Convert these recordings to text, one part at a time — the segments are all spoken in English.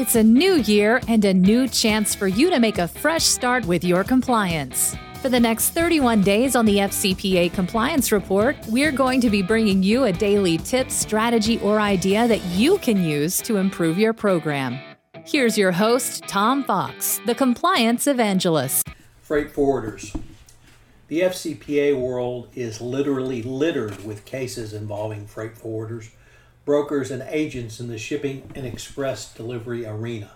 It's a new year and a new chance for you to make a fresh start with your compliance. For the next 31 days on the FCPA Compliance Report, we're going to be bringing you a daily tip, strategy, or idea that you can use to improve your program. Here's your host, Tom Fox, the Compliance Evangelist. Freight forwarders. The FCPA world is literally littered with cases involving freight forwarders, brokers, and agents in the shipping and express delivery arena.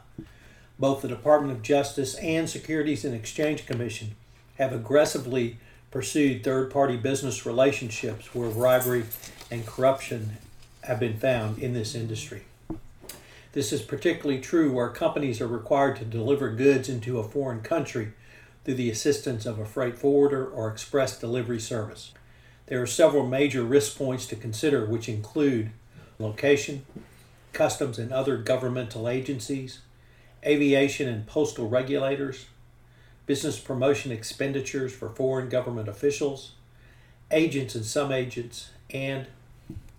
Both the Department of Justice and Securities and Exchange Commission have aggressively pursued third party business relationships where bribery and corruption have been found in this industry. This is particularly true where companies are required to deliver goods into a foreign country through the assistance of a freight forwarder or express delivery service. There are several major risk points to consider, which include location, customs and other governmental agencies, aviation and postal regulators, business promotion expenditures for foreign government officials, agents and some agents, and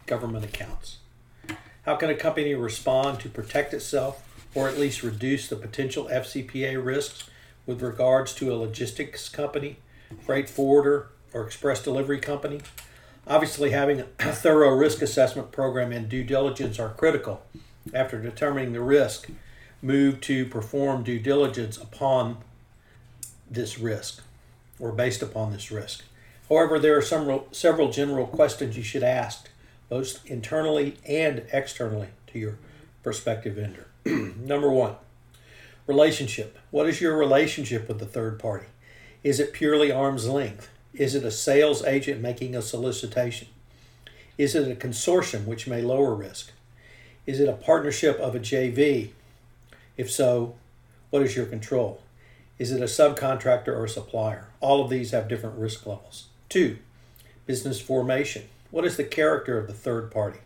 government accounts. How can a company respond to protect itself or at least reduce the potential FCPA risks with regards to a logistics company, freight forwarder, or express delivery company? Obviously, having a thorough risk assessment program and due diligence are critical. After determining the risk, move to perform due diligence upon this risk or based upon this risk. However, there are some several general questions you should ask, both internally and externally to your prospective vendor. Number one, relationship. What is your relationship with the third party? Is it purely arm's length? Is it a sales agent making a solicitation? Is it a consortium which may lower risk? Is it a partnership of a JV? If so, what is your control? Is it a subcontractor or a supplier? All of these have different risk levels. Two, business formation. What is the character of the third party?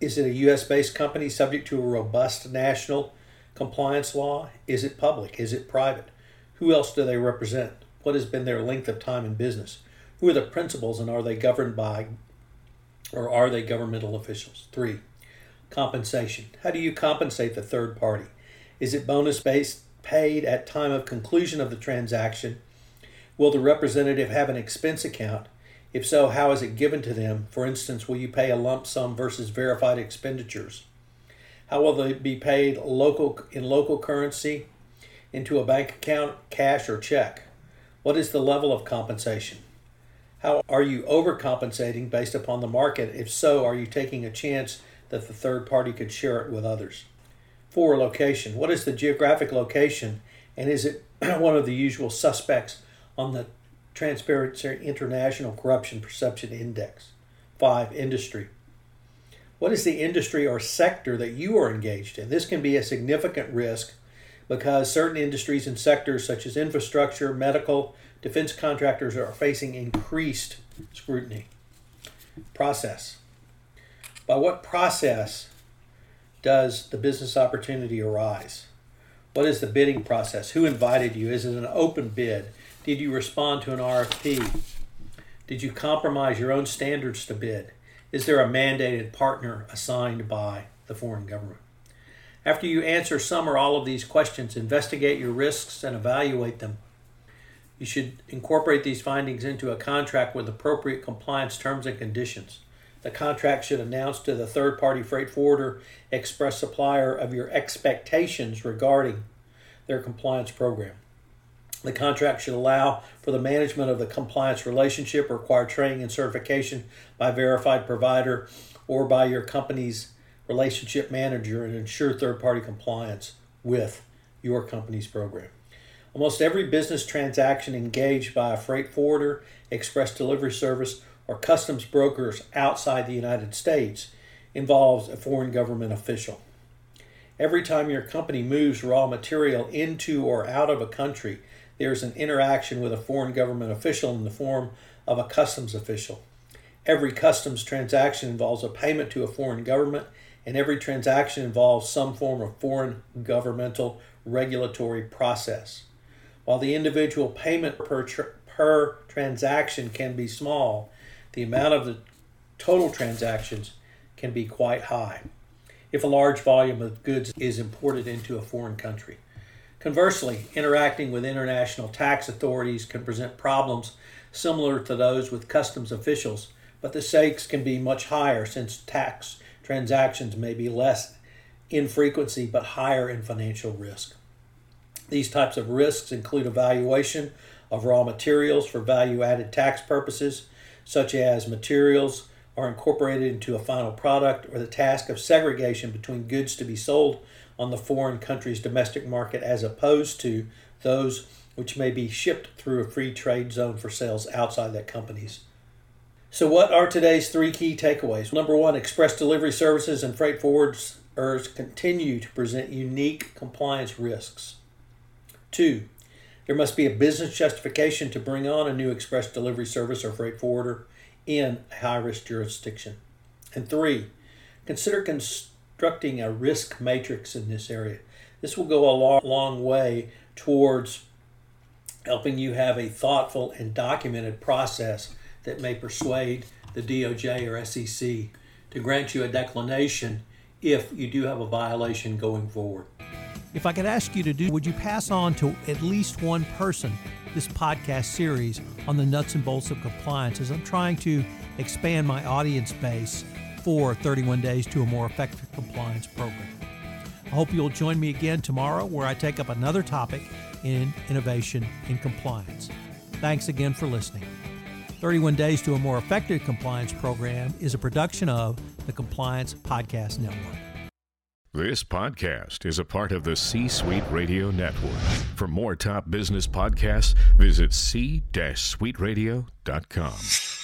Is it a U.S. based company subject to a robust national compliance law? Is it public? Is it private? Who else do they represent? What has been their length of time in business? Who are the principals and are they governed by or are they governmental officials? Three, compensation. How do you compensate the third party? Is it bonus based paid at time of conclusion of the transaction? Will the representative have an expense account? If so, how is it given to them? For instance, will you pay a lump sum versus verified expenditures? How will they be paid local in local currency into a bank account, cash or check? What is the level of compensation? How are you overcompensating based upon the market? If so, are you taking a chance that the third party could share it with others? Four, location. What is the geographic location and is it one of the usual suspects on the Transparency International Corruption Perception Index? Five, industry. What is the industry or sector that you are engaged in? This can be a significant risk because certain industries and sectors, such as infrastructure, medical, defense contractors, are facing increased scrutiny. Process. By what process does the business opportunity arise? What is the bidding process? Who invited you? Is it an open bid? Did you respond to an RFP? Did you compromise your own standards to bid? Is there a mandated partner assigned by the foreign government? After you answer some or all of these questions, investigate your risks and evaluate them. You should incorporate these findings into a contract with appropriate compliance terms and conditions. The contract should announce to the third party freight forwarder express supplier of your expectations regarding their compliance program. The contract should allow for the management of the compliance relationship, require training and certification by verified provider or by your company's relationship manager, and ensure third party compliance with your company's program. Almost every business transaction engaged by a freight forwarder, express delivery service, or customs brokers outside the United States involves a foreign government official. Every time your company moves raw material into or out of a country, there's an interaction with a foreign government official in the form of a customs official. Every customs transaction involves a payment to a foreign government, and every transaction involves some form of foreign governmental regulatory process. While the individual payment per, per transaction can be small, the amount of the total transactions can be quite high. if a large volume of goods is imported into a foreign country. Conversely, interacting with international tax authorities can present problems similar to those with customs officials, but the stakes can be much higher since tax transactions may be less in frequency but higher in financial risk. These types of risks include evaluation of raw materials for value added tax purposes, such as materials are incorporated into a final product, or the task of segregation between goods to be sold on the foreign country's domestic market as opposed to those which may be shipped through a free trade zone for sales outside that company's. So, what are today's three key takeaways? Number one, express delivery services and freight forwarders continue to present unique compliance risks. Two, there must be a business justification to bring on a new express delivery service or freight forwarder in a high risk jurisdiction. And three, consider constructing a risk matrix in this area. This will go a long, long way towards helping you have a thoughtful and documented process that may persuade the DOJ or SEC to grant you a declination if you do have a violation going forward. If I could ask you to do, would you pass on to at least one person this podcast series on the nuts and bolts of compliance as I'm trying to expand my audience base for 31 Days to a More Effective Compliance program? I hope you'll join me again tomorrow where I take up another topic in innovation in compliance. Thanks again for listening. 31 Days to a More Effective Compliance program is a production of the Compliance Podcast Network. This podcast is a part of the C Suite Radio Network. For more top business podcasts, visit c-suiteradio.com.